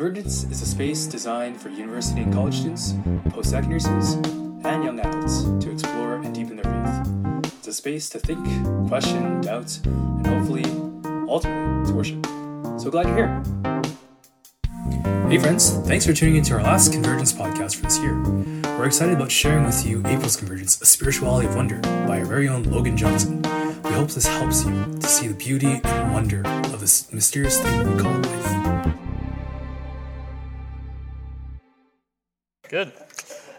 Convergence is a space designed for university and college students, post secondary students, and young adults to explore and deepen their faith. It's a space to think, question, doubt, and hopefully, ultimately, to worship. So glad you're here. Hey, friends, thanks for tuning into our last Convergence podcast for this year. We're excited about sharing with you April's Convergence, A Spirituality of Wonder by our very own Logan Johnson. We hope this helps you to see the beauty and wonder of this mysterious thing we call life. Good.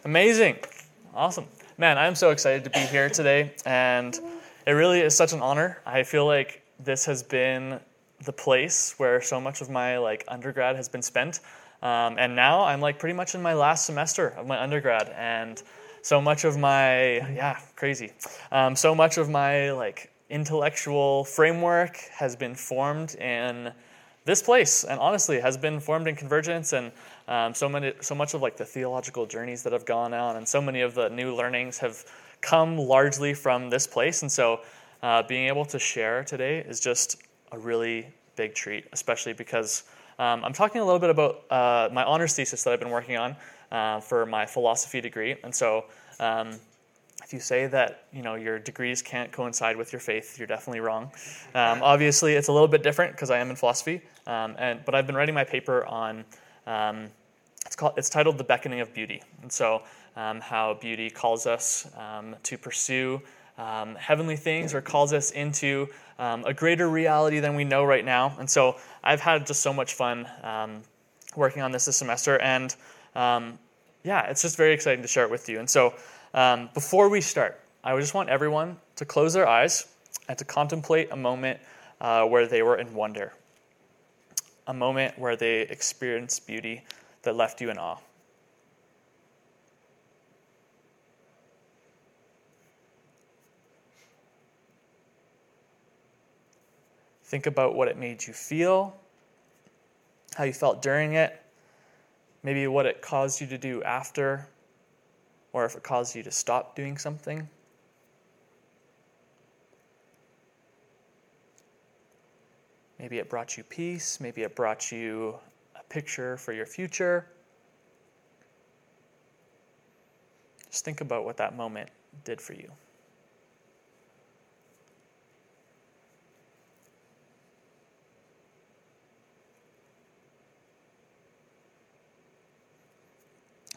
Amazing. Awesome. Man, I'm so excited to be here today, and it really is such an honor. I feel like this has been the place where so much of my like undergrad has been spent. Um, and now I'm like pretty much in my last semester of my undergrad, and so much of my yeah crazy, um, so much of my like intellectual framework has been formed in this place, and honestly has been formed in Convergence, and um, so many, so much of like the theological journeys that have gone on, and so many of the new learnings have come largely from this place, and so uh, being able to share today is just a really big treat, especially because um, I'm talking a little bit about uh, my honors thesis that I've been working on uh, for my philosophy degree, and so. Um, if you say that you know your degrees can't coincide with your faith, you're definitely wrong. Um, obviously, it's a little bit different because I am in philosophy, um, and but I've been writing my paper on. Um, it's called. It's titled "The Beckoning of Beauty," and so um, how beauty calls us um, to pursue um, heavenly things or calls us into a greater reality than we know right now. And so I've had just so much fun working on this this semester, and yeah, it's just very exciting to share it with you. And so. Um, before we start, I just want everyone to close their eyes and to contemplate a moment uh, where they were in wonder, a moment where they experienced beauty that left you in awe. Think about what it made you feel, how you felt during it, maybe what it caused you to do after or if it caused you to stop doing something. Maybe it brought you peace, maybe it brought you a picture for your future. Just think about what that moment did for you.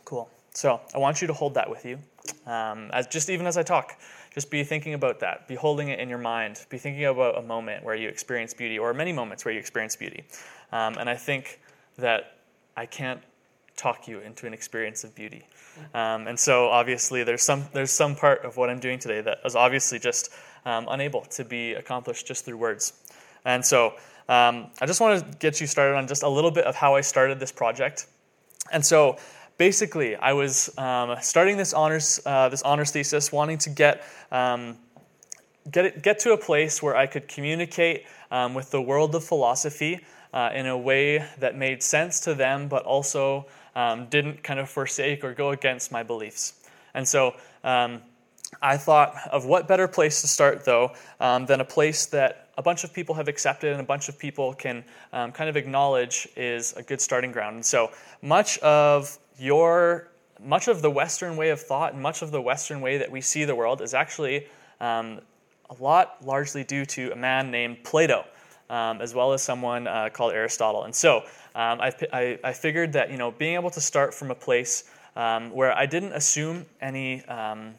Cool. So I want you to hold that with you. Um, as just even as I talk, just be thinking about that. Be holding it in your mind. Be thinking about a moment where you experience beauty, or many moments where you experience beauty. Um, and I think that I can't talk you into an experience of beauty. Um, and so obviously there's some there's some part of what I'm doing today that is obviously just um, unable to be accomplished just through words. And so um, I just want to get you started on just a little bit of how I started this project. And so basically, I was um, starting this honors uh, this honors thesis, wanting to get um, get it, get to a place where I could communicate um, with the world of philosophy uh, in a way that made sense to them, but also um, didn't kind of forsake or go against my beliefs. And so. Um, I thought of what better place to start, though, um, than a place that a bunch of people have accepted and a bunch of people can kind of acknowledge is a good starting ground. And so much of your much of the Western way of thought and much of the Western way that we see the world is actually um, a lot largely due to a man named Plato, um, as well as someone uh, called Aristotle. And so um, I, I, I, figured that you know being able to start from a place um, where I didn't assume any um,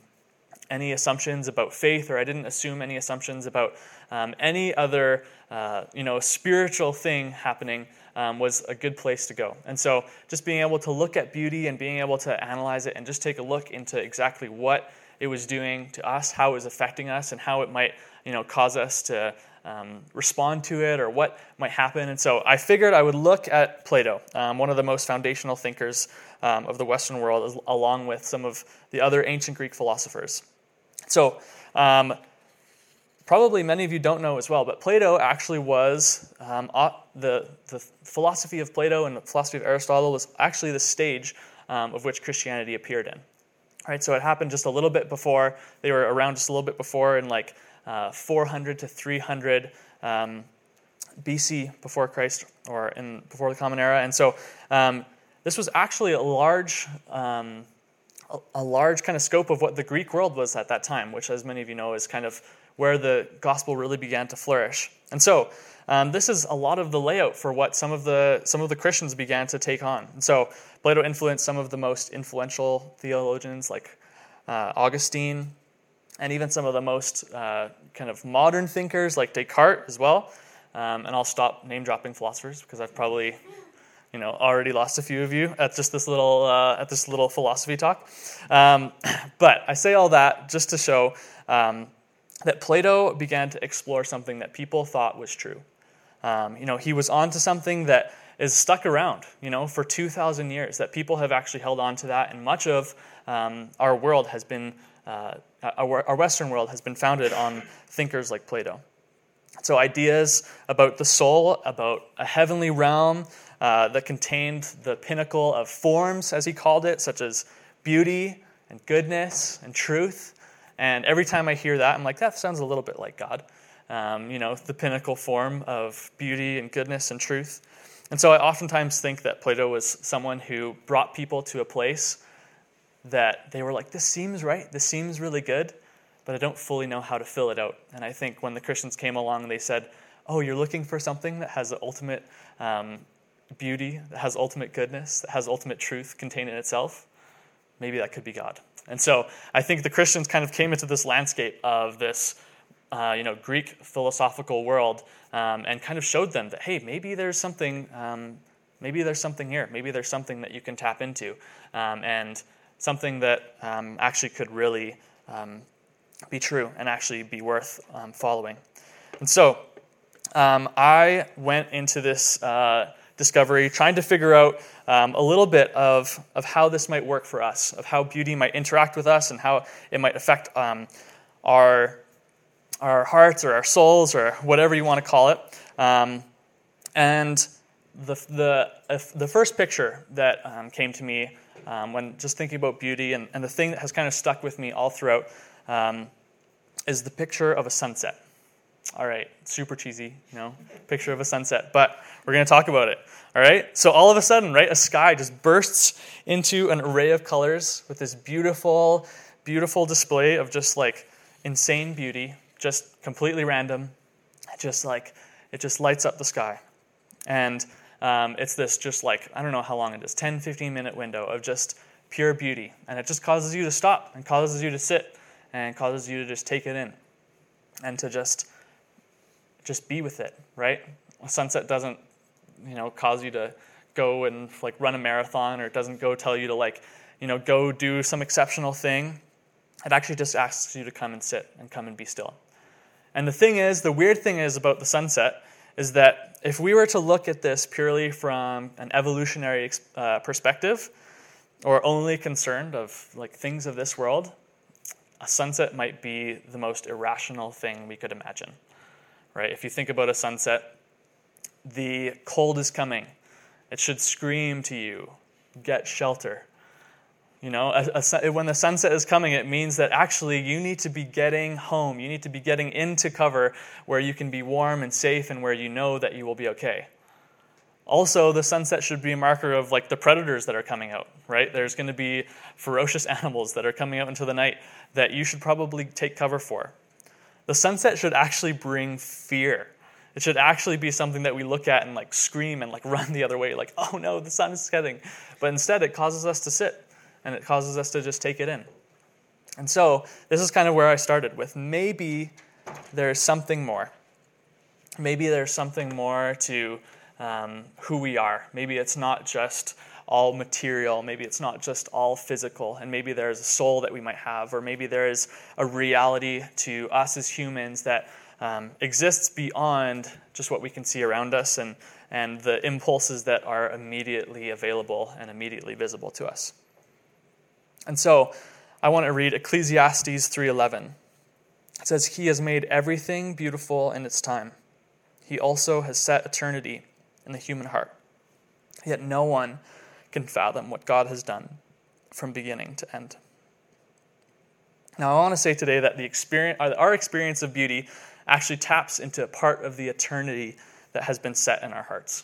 any assumptions about faith, or I didn't assume any assumptions about um, any other uh, you know spiritual thing happening um, was a good place to go. And so, just being able to look at beauty and being able to analyze it and just take a look into exactly what it was doing to us, how it was affecting us, and how it might, you know, cause us to um, respond to it or what might happen. And so, I figured I would look at Plato, um, one of the most foundational thinkers um, of the Western world, along with some of the other ancient Greek philosophers. So. Probably many of you don't know as well, but Plato actually was um, the, the philosophy of Plato and the philosophy of Aristotle was actually the stage um, of which Christianity appeared in. Right, so it happened just a little bit before. They were around just a little bit before in like uh, 400 to 300 um, BC before Christ or in before the Common Era, and so um, this was actually a large. Um, a large kind of scope of what the Greek world was at that time, which, as many of you know, is kind of where the gospel really began to flourish. And so, um, this is a lot of the layout for what some of the some of the Christians began to take on. And so, Plato influenced some of the most influential theologians like uh, Augustine, and even some of the most uh, kind of modern thinkers like Descartes as well. Um, and I'll stop name dropping philosophers because I've probably you know already lost a few of you at just this little uh, at this little philosophy talk. Um, but I say all that just to show um, that Plato began to explore something that people thought was true. Um, you know, he was onto something that is stuck around, you know, for 2,000 years, that people have actually held on to that, and much of um, our world has been, uh, our, our Western world has been founded on thinkers like Plato. So, ideas about the soul, about a heavenly realm uh, that contained the pinnacle of forms, as he called it, such as beauty and goodness and truth. And every time I hear that, I'm like, that sounds a little bit like God. Um, you know, the pinnacle form of beauty and goodness and truth. And so I oftentimes think that Plato was someone who brought people to a place that they were like, this seems right, this seems really good, but I don't fully know how to fill it out. And I think when the Christians came along, they said, oh, you're looking for something that has the ultimate um, beauty, that has ultimate goodness, that has ultimate truth contained in itself. Maybe that could be God. And so I think the Christians kind of came into this landscape of this uh, you know, Greek philosophical world um, and kind of showed them that, hey, maybe there's something, um, maybe there's something here. Maybe there's something that you can tap into um, and something that um, actually could really um, be true and actually be worth um, following. And so I went into this uh, discovery trying to figure out a little bit of, of how this might work for us, of how beauty might interact with us and how it might affect our our hearts or our souls or whatever you want to call it. Um, and the, the, the first picture that um, came to me um, when just thinking about beauty and, and the thing that has kind of stuck with me all throughout um, is the picture of a sunset. All right, super cheesy, you know, picture of a sunset, but we're going to talk about it. All right, so all of a sudden, right, a sky just bursts into an array of colors with this beautiful, beautiful display of just like insane beauty just completely random. Just like it just lights up the sky. And um, it's this just like, I don't know how long it is, 10, 15 minute window of just pure beauty. And it just causes you to stop and causes you to sit and causes you to just take it in and to just just be with it, right? A sunset doesn't, you know, cause you to go and like run a marathon or it doesn't go tell you to like, you know, go do some exceptional thing. It actually just asks you to come and sit and come and be still. And the thing is, the weird thing is about the sunset is that if we were to look at this purely from an evolutionary uh, perspective, or only concerned of like things of this world, a sunset might be the most irrational thing we could imagine. Right? If you think about a sunset, the cold is coming. It should scream to you, get shelter. You know, a, a, when the sunset is coming, it means that actually you need to be getting home. You need to be getting into cover where you can be warm and safe and where you know that you will be okay. Also, the sunset should be a marker of like the predators that are coming out, right? There's going to be ferocious animals that are coming out into the night that you should probably take cover for. The sunset should actually bring fear. It should actually be something that we look at and like scream and like run the other way, like, oh no, the sun is setting. But instead, it causes us to sit and it causes us to just take it in. And so, this is kind of where I started with maybe there's something more. Maybe there's something more to um, who we are. Maybe it's not just all material. Maybe it's not just all physical. And maybe there's a soul that we might have, or maybe there is a reality to us as humans that um, exists beyond just what we can see around us and, and the impulses that are immediately available and immediately visible to us. And so I want to read Ecclesiastes 3:11. It says he has made everything beautiful in its time. He also has set eternity in the human heart. Yet no one can fathom what God has done from beginning to end. Now, I want to say today that the experience, uh, our experience of beauty actually taps into a part of the eternity that has been set in our hearts.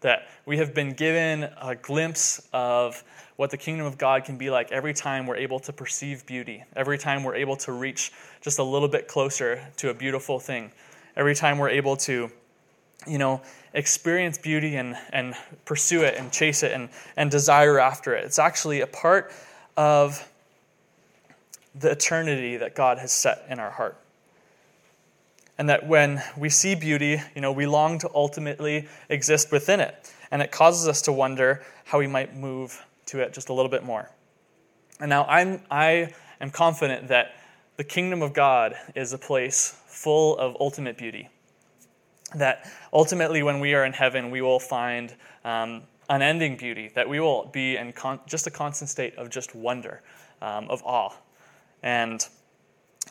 That we have been given a glimpse of what the kingdom of God can be like every time we're able to perceive beauty, every time we're able to reach just a little bit closer to a beautiful thing, every time we're able to, you know, experience beauty and, and pursue it and chase it and, and desire after it. It's actually a part of the eternity that God has set in our heart. And that when we see beauty, you know, we long to ultimately exist within it. And it causes us to wonder how we might move to it just a little bit more. And now I'm, I am confident that the kingdom of God is a place full of ultimate beauty. That ultimately, when we are in heaven, we will find um, unending beauty, that we will be in con- just a constant state of just wonder, um, of awe. And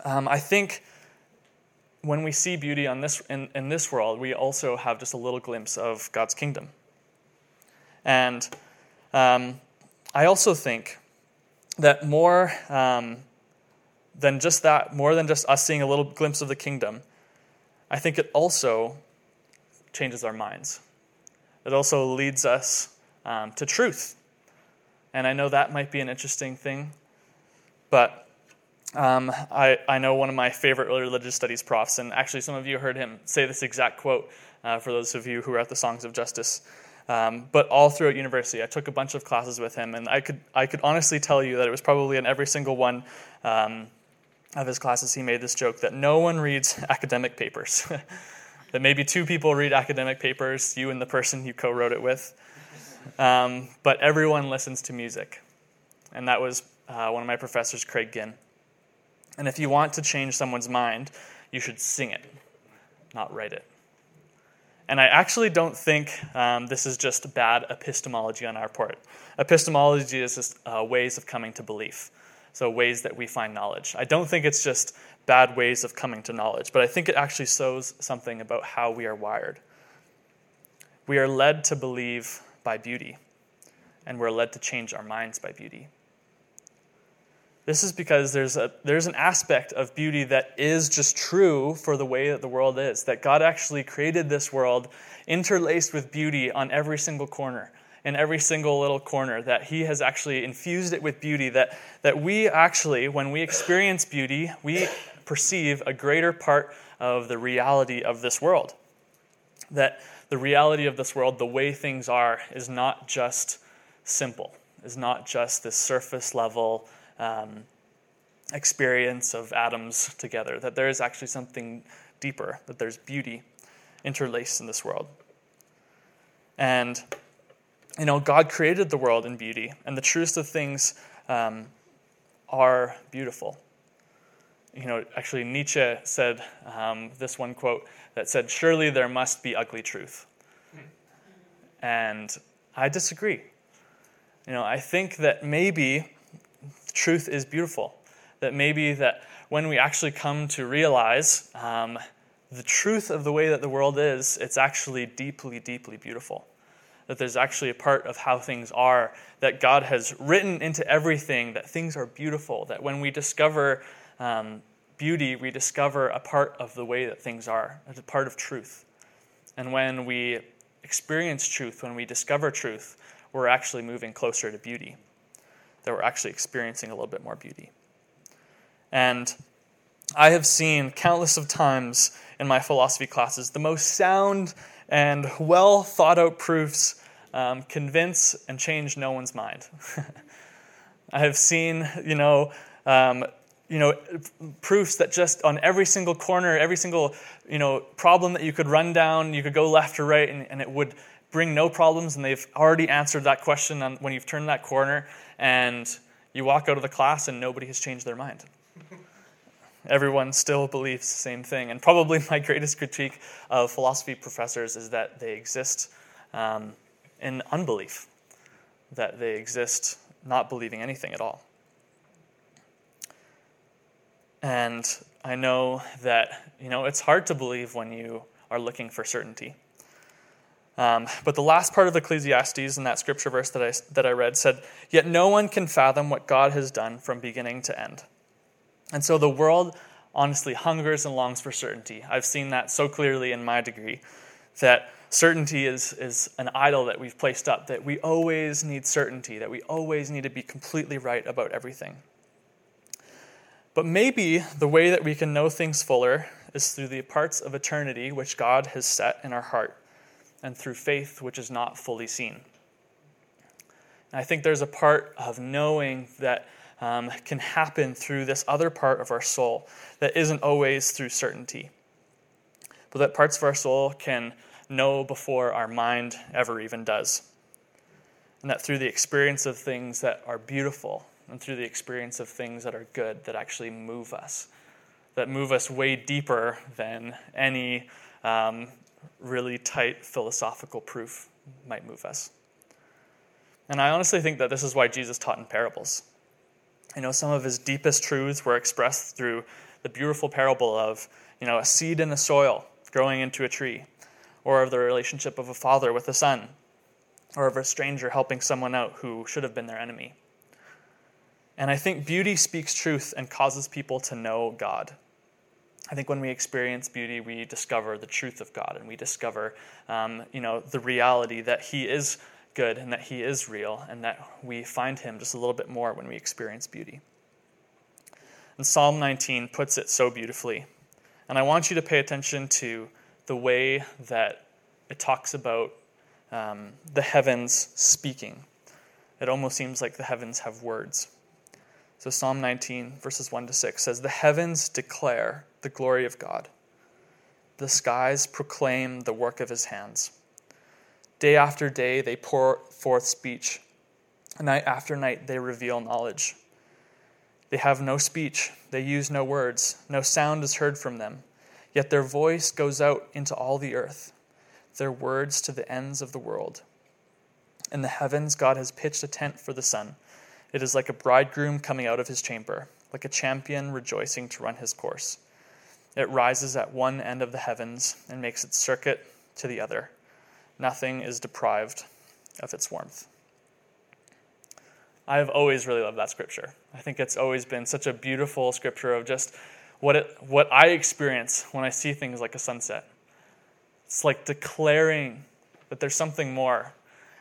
um, I think when we see beauty on this, in, in this world, we also have just a little glimpse of God's kingdom. And um, I also think that more um, than just that, more than just us seeing a little glimpse of the kingdom, I think it also changes our minds. It also leads us um, to truth. And I know that might be an interesting thing, but um, I, I know one of my favorite religious studies profs, and actually some of you heard him say this exact quote uh, for those of you who are at the Songs of Justice. Um, but all throughout university, I took a bunch of classes with him, and I could, I could honestly tell you that it was probably in every single one um, of his classes he made this joke that no one reads academic papers. that maybe two people read academic papers, you and the person you co wrote it with. Um, but everyone listens to music. And that was uh, one of my professors, Craig Ginn. And if you want to change someone's mind, you should sing it, not write it. And I actually don't think um, this is just bad epistemology on our part. Epistemology is just uh, ways of coming to belief, so ways that we find knowledge. I don't think it's just bad ways of coming to knowledge, but I think it actually shows something about how we are wired. We are led to believe by beauty, and we're led to change our minds by beauty. This is because there's, a, there's an aspect of beauty that is just true for the way that the world is. That God actually created this world interlaced with beauty on every single corner, in every single little corner. That He has actually infused it with beauty. That, that we actually, when we experience beauty, we perceive a greater part of the reality of this world. That the reality of this world, the way things are, is not just simple, is not just this surface level um, experience of atoms together, that there is actually something deeper, that there's beauty interlaced in this world. And, you know, God created the world in beauty, and the truest of things um, are beautiful. You know, actually, Nietzsche said um, this one quote that said, Surely there must be ugly truth. And I disagree. You know, I think that maybe truth is beautiful. That maybe that when we actually come to realize um, the truth of the way that the world is, it's actually deeply, deeply beautiful. That there's actually a part of how things are that God has written into everything, that things are beautiful. That when we discover um, beauty, we discover a part of the way that things are, a part of truth. And when we experience truth, when we discover truth, we're actually moving closer to beauty that we're actually experiencing a little bit more beauty. And I have seen countless of times in my philosophy classes the most sound and well thought out proofs um, convince and change no one's mind. I have seen, you know, um, you know, proofs that just on every single corner, every single, you know, problem that you could run down, you could go left or right, and, and it would bring no problems, and they've already answered that question on, when you've turned that corner, and you walk out of the class and nobody has changed their mind. Everyone still believes the same thing. And probably my greatest critique of philosophy professors is that they exist um, in unbelief, that they exist not believing anything at all. And I know that, you know, it's hard to believe when you are looking for certainty. Um, but the last part of Ecclesiastes in that scripture verse that I, that I read said, Yet no one can fathom what God has done from beginning to end. And so the world honestly hungers and longs for certainty. I've seen that so clearly in my degree that certainty is, is an idol that we've placed up, that we always need certainty, that we always need to be completely right about everything. But maybe the way that we can know things fuller is through the parts of eternity which God has set in our heart, and through faith which is not fully seen. And I think there's a part of knowing that um, can happen through this other part of our soul that isn't always through certainty, but that parts of our soul can know before our mind ever even does. And that through the experience of things that are beautiful and through the experience of things that are good that actually move us, that move us way deeper than any um, really tight philosophical proof might move us. And I honestly think that this is why Jesus taught in parables. You know, some of his deepest truths were expressed through the beautiful parable of, you know, a seed in the soil growing into a tree, or of the relationship of a father with a son, or of a stranger helping someone out who should have been their enemy. And I think beauty speaks truth and causes people to know God. I think when we experience beauty, we discover the truth of God and we discover, um, you know, the reality that He is good and that He is real and that we find Him just a little bit more when we experience beauty. And Psalm 19 puts it so beautifully. And I want you to pay attention to the way that it talks about um, the heavens speaking. It almost seems like the heavens have words. So, Psalm 19, verses 1 to 6 says, The heavens declare the glory of God, the skies proclaim the work of his hands. Day after day, they pour forth speech. Night after night, they reveal knowledge. They have no speech, they use no words, no sound is heard from them. Yet their voice goes out into all the earth, their words to the ends of the world. In the heavens, God has pitched a tent for the sun. It is like a bridegroom coming out of his chamber, like a champion rejoicing to run his course. It rises at one end of the heavens and makes its circuit to the other. Nothing is deprived of its warmth. I've always really loved that scripture. I think it's always been such a beautiful scripture of just what, it, what I experience when I see things like a sunset. It's like declaring that there's something more.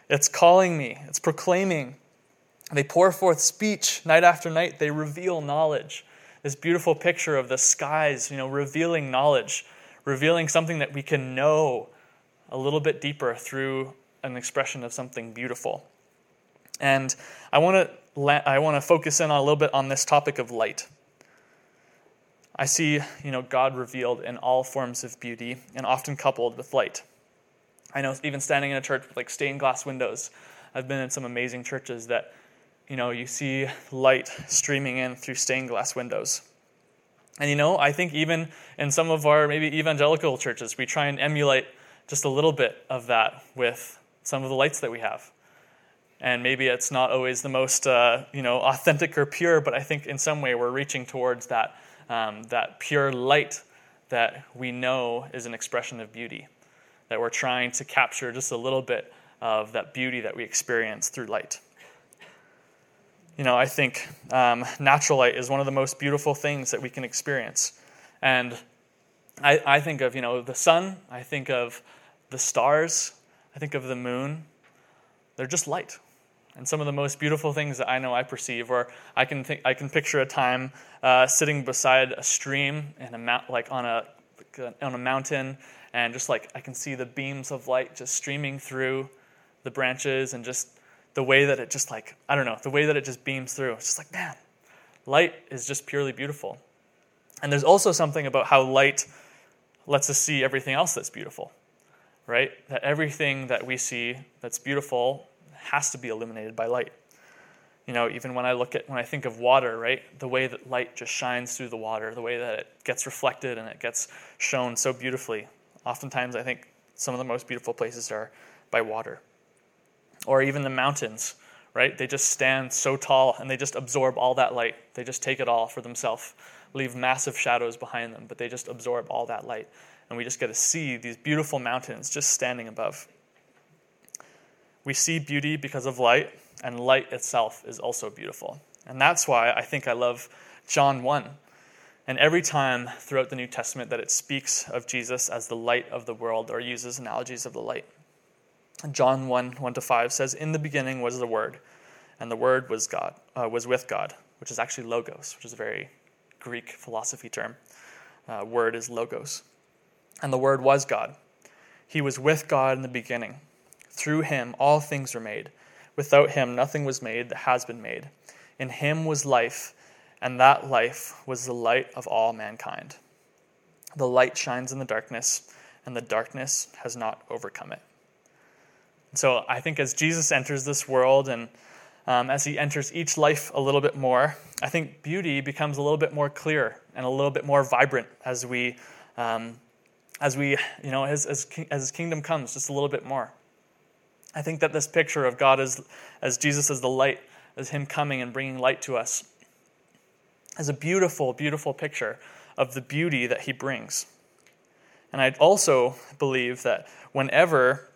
It's calling me, it's proclaiming. They pour forth speech night after night, they reveal knowledge. This beautiful picture of the skies, you know, revealing knowledge, revealing something that we can know a little bit deeper through an expression of something beautiful. And I want to I want to focus in a little bit on this topic of light. I see, you know, God revealed in all forms of beauty and often coupled with light. I know even standing in a church with like stained glass windows, I've been in some amazing churches that, you know, you see light streaming in through stained glass windows. And you know, I think even in some of our maybe evangelical churches, we try and emulate just a little bit of that with some of the lights that we have. And maybe it's not always the most, uh, you know, authentic or pure, but I think in some way we're reaching towards that um, that pure light that we know is an expression of beauty, that we're trying to capture just a little bit of that beauty that we experience through light. You know, I think um, natural light is one of the most beautiful things that we can experience. And I, I think of, you know, the sun, I think of the stars, I think of the moon. They're just light and some of the most beautiful things that I know I perceive, or I can think, I can picture a time uh, sitting beside a stream and a mount, like on a on a mountain, and just like I can see the beams of light just streaming through the branches, and just the way that it just like I don't know the way that it just beams through. It's just like man, light is just purely beautiful. And there's also something about how light lets us see everything else that's beautiful, right? That everything that we see that's beautiful has to be illuminated by light. You know, even when I look at, when I think of water, right, the way that light just shines through the water, the way that it gets reflected and it gets shown so beautifully. Oftentimes, I think some of the most beautiful places are by water. Or even the mountains, right? They just stand so tall and they just absorb all that light. They just take it all for themselves, leave massive shadows behind them, but they just absorb all that light. And we just get to see these beautiful mountains just standing above. We see beauty because of light, and light itself is also beautiful. And that's why I think I love John 1. And every time throughout the New Testament that it speaks of Jesus as the light of the world or uses analogies of the light. John 1 1 to 5 says, In the beginning was the Word, and the Word was God, uh, was with God, which is actually logos, which is a very Greek philosophy term. Uh, word is logos. And the Word was God. He was with God in the beginning. Through him all things were made. Without him nothing was made that has been made. In him was life, and that life was the light of all mankind. The light shines in the darkness, and the darkness has not overcome it. So I think as Jesus enters this world and um, as he enters each life a little bit more, I think beauty becomes a little bit more clear and a little bit more vibrant as we, um, as we, you know, as, as, as his kingdom comes just a little bit more. I think that this picture of God as, as Jesus as the light, as him coming and bringing light to us, is a beautiful, beautiful picture of the beauty that he brings. And I also believe that whenever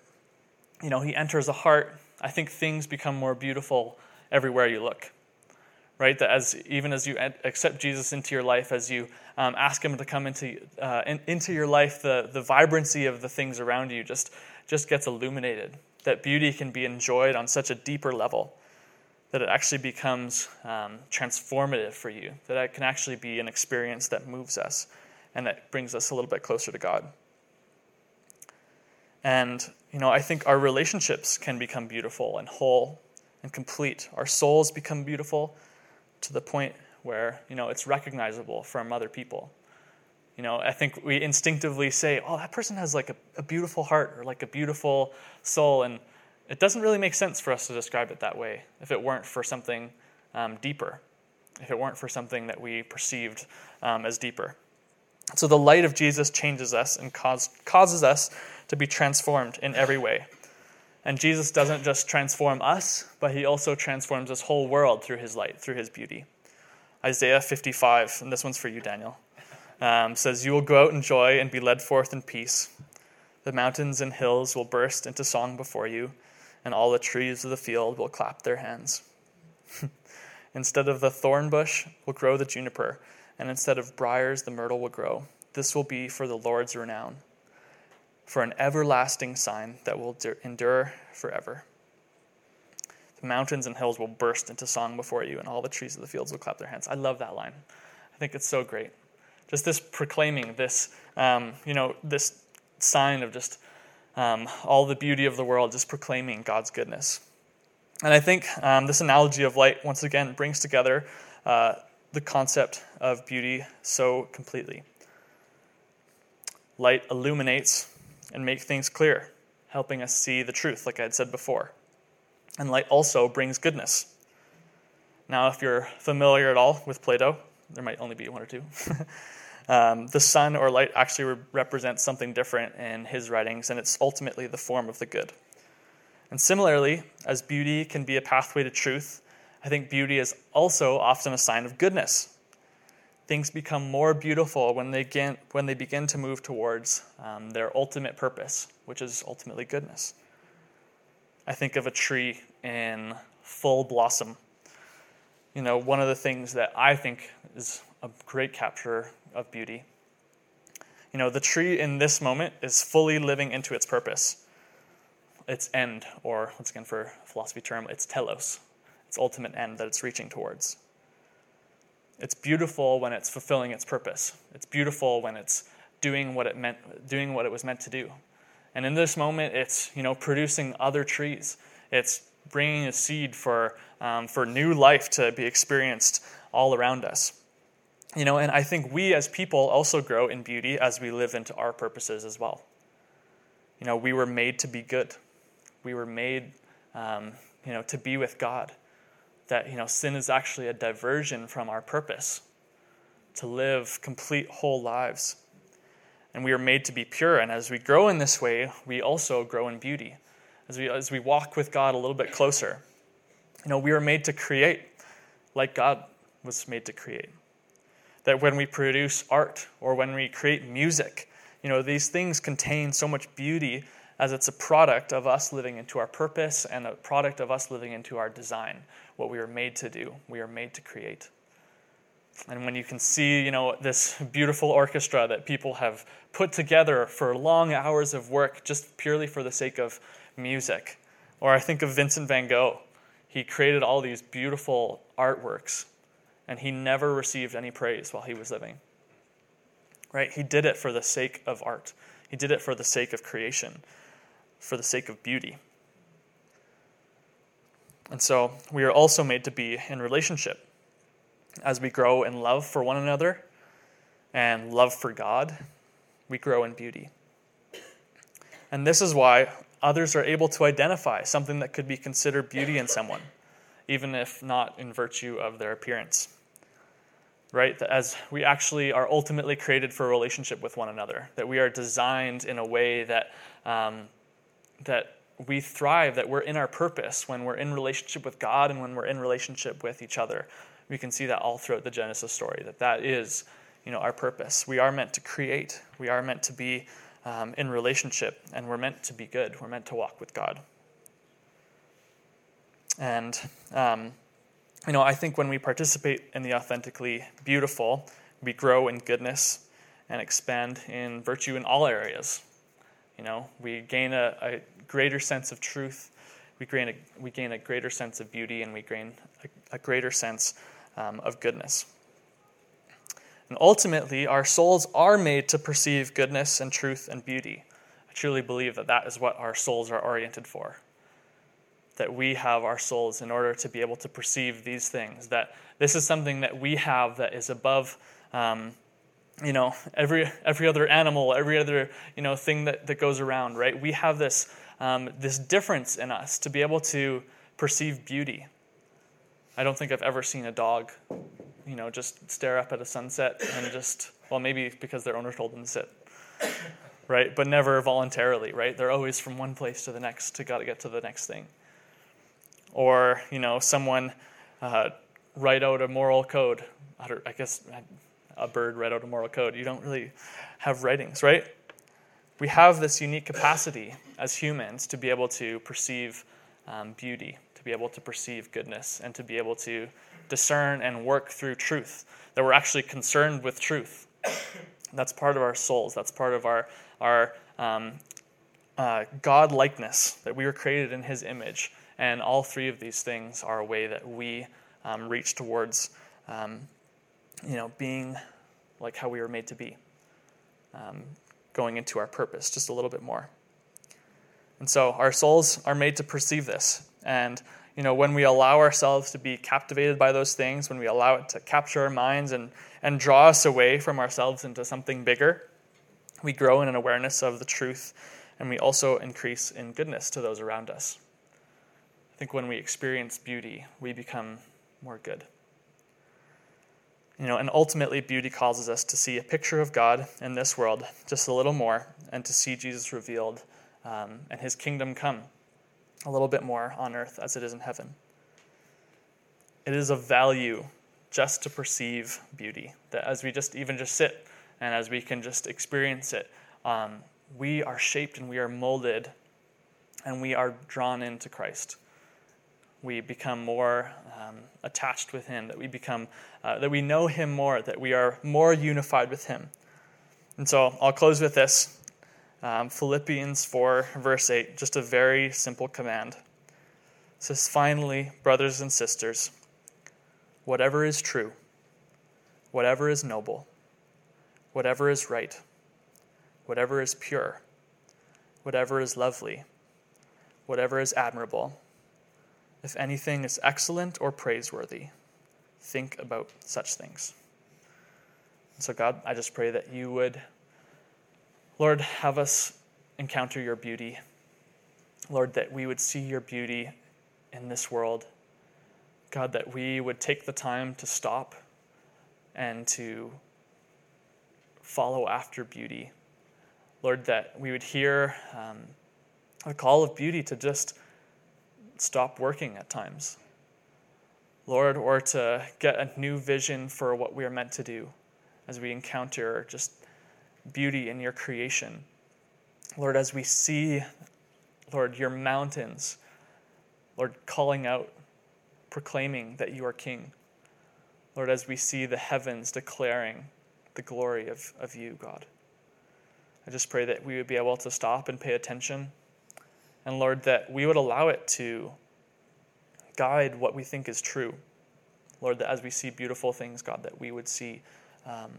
you know, he enters a heart, I think things become more beautiful everywhere you look. Right? That as even as you accept Jesus into your life, as you um, ask him to come into uh, in, into your life, the the vibrancy of the things around you just just gets illuminated. That beauty can be enjoyed on such a deeper level that it actually becomes um, transformative for you. That it can actually be an experience that moves us and that brings us a little bit closer to God. And, you know, I think our relationships can become beautiful and whole and complete. Our souls become beautiful to the point where, you know, it's recognizable from other people. You know, I think we instinctively say, oh, that person has like a, a beautiful heart or like a beautiful soul. And it doesn't really make sense for us to describe it that way if it weren't for something um, deeper, if it weren't for something that we perceived um, as deeper. So the light of Jesus changes us and cause, causes us to be transformed in every way. And Jesus doesn't just transform us, but he also transforms this whole world through his light, through his beauty. Isaiah 55, and this one's for you, Daniel, um, says, You will go out in joy and be led forth in peace. The mountains and hills will burst into song before you, and all the trees of the field will clap their hands. instead of the thorn bush will grow the juniper, and instead of briars the myrtle will grow. This will be for the Lord's renown for an everlasting sign that will endure forever. The mountains and hills will burst into song before you, and all the trees of the fields will clap their hands. I love that line. I think it's so great. Just this proclaiming, this, um, you know, this sign of just um, all the beauty of the world, just proclaiming God's goodness. And I think um, this analogy of light, once again, brings together uh, the concept of beauty so completely. Light illuminates and make things clear, helping us see the truth, like I had said before. And light also brings goodness. Now, if you're familiar at all with Plato, there might only be one or two. um, the sun or light actually re- represents something different in his writings, and it's ultimately the form of the good. And similarly, as beauty can be a pathway to truth, I think beauty is also often a sign of goodness things become more beautiful when they, begin, when they begin to move towards um, their ultimate purpose, which is ultimately goodness. I think of a tree in full blossom. You know, one of the things that I think is a great capture of beauty. You know, the tree in this moment is fully living into its purpose, its end, or once again for philosophy term, its telos, its ultimate end that it's reaching towards. It's beautiful when it's fulfilling its purpose. It's beautiful when it's doing what it meant, doing what it was meant to do. And in this moment, it's you know producing other trees. It's bringing a seed for um, for new life to be experienced all around us. You know, and I think we as people also grow in beauty as we live into our purposes as well. You know, we were made to be good. We were made, um, you know, to be with God that you know sin is actually a diversion from our purpose to live complete whole lives. And we are made to be pure and as we grow in this way we also grow in beauty. As we as we walk with god a little bit closer you know we are made to create like god was made to create. That when we produce art or when we create music you know these things contain so much beauty as it's a product of us living into our purpose and a product of us living into our design, what we are made to do, we are made to create. And when you can see, you know, this beautiful orchestra that people have put together for long hours of work just purely for the sake of music. Or I think of Vincent van Gogh. He created all these beautiful artworks and he never received any praise while he was living. Right? He did it for the sake of art. He did it for the sake of creation, for the sake of beauty. And so we are also made to be in relationship. As we grow in love for one another and love for God, we grow in beauty. And this is why others are able to identify something that could be considered beauty in someone, even if not in virtue of their appearance. Right? That as we actually are ultimately created for a relationship with one another, that we are designed in a way that, um, that we thrive, that we're in our purpose when we're in relationship with God and when we're in relationship with each other. We can see that all throughout the Genesis story, that that is you know, our purpose. We are meant to create. We are meant to be um, in relationship, and we're meant to be good. We're meant to walk with God. And, um, you know, I think when we participate in the authentically beautiful, we grow in goodness and expand in virtue in all areas. You know, we gain a, a greater sense of truth, we gain a, we gain a greater sense of beauty, and we gain a, a greater sense um, of goodness. And ultimately, our souls are made to perceive goodness and truth and beauty. I truly believe that that is what our souls are oriented for. That we have our souls in order to be able to perceive these things. That this is something that we have that is above, um, you know, every every other animal, every other you know thing that, that goes around. Right? We have this um, this difference in us to be able to perceive beauty. I don't think I've ever seen a dog you know, just stare up at a sunset and just, well, maybe because their owner told them to sit, right? But never voluntarily, right? They're always from one place to the next to got to get to the next thing. Or, you know, someone uh, write out a moral code. I guess a bird write out a moral code. You don't really have writings, right? We have this unique capacity as humans to be able to perceive um, beauty, to be able to perceive goodness, and to be able to discern and work through truth, that we're actually concerned with truth. That's part of our souls. That's part of our, our um, uh, God likeness, that we were created in His image. And all three of these things are a way that we um, reach towards, um, you know, being like how we were made to be, um, going into our purpose just a little bit more. And so our souls are made to perceive this. And you know, when we allow ourselves to be captivated by those things, when we allow it to capture our minds and, and draw us away from ourselves into something bigger, we grow in an awareness of the truth and we also increase in goodness to those around us. I think when we experience beauty, we become more good. You know, and ultimately, beauty causes us to see a picture of God in this world just a little more and to see Jesus revealed um, and his kingdom come a little bit more on earth as it is in heaven. It is of value just to perceive beauty, that as we just even just sit and as we can just experience it, um, we are shaped and we are molded and we are drawn into Christ. We become more um, attached with Him, that we become, uh, that we know Him more, that we are more unified with Him. And so I'll close with this. Um, Philippians 4, verse 8, just a very simple command. It says, Finally, brothers and sisters, whatever is true, whatever is noble, whatever is right, whatever is pure, whatever is lovely, whatever is admirable, if anything is excellent or praiseworthy, think about such things. So, God, I just pray that you would Lord, have us encounter your beauty. Lord, that we would see your beauty in this world. God, that we would take the time to stop and to follow after beauty. Lord, that we would hear um, the call of beauty to just stop working at times. Lord, or to get a new vision for what we are meant to do as we encounter just beauty in your creation. Lord, as we see, Lord, your mountains, Lord, calling out, proclaiming that you are King. Lord, as we see the heavens declaring the glory of, of you, God. I just pray that we would be able to stop and pay attention. And Lord, that we would allow it to guide what we think is true. Lord, that as we see beautiful things, God, that we would see, um,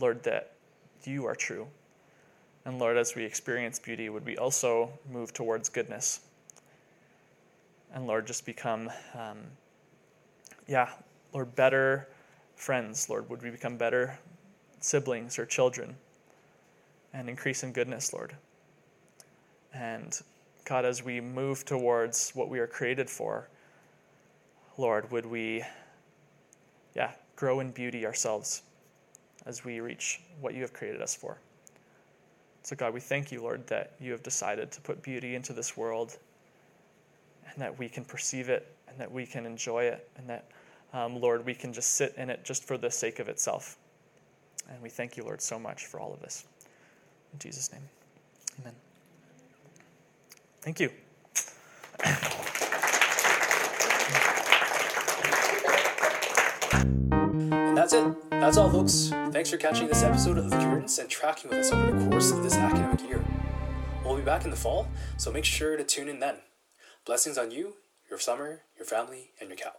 Lord, that you are true. And Lord, as we experience beauty, would we also move towards goodness? And Lord, just become, um, yeah, Lord, better friends. Lord, would we become better siblings or children? And increase in goodness, Lord. And God, as we move towards what we are created for, Lord, would we, yeah, grow in beauty ourselves as we reach what you have created us for. So, God, we thank you, Lord, that you have decided to put beauty into this world and that we can perceive it and that we can enjoy it and that, um, Lord, we can just sit in it just for the sake of itself. And we thank you, Lord, so much for all of this. In Jesus' name, amen. Thank you. And that's it. That's all, folks. Thanks for catching this episode of The Curtains and tracking with us over the course of this academic year. We'll be back in the fall, so make sure to tune in then. Blessings on you, your summer, your family, and your cow.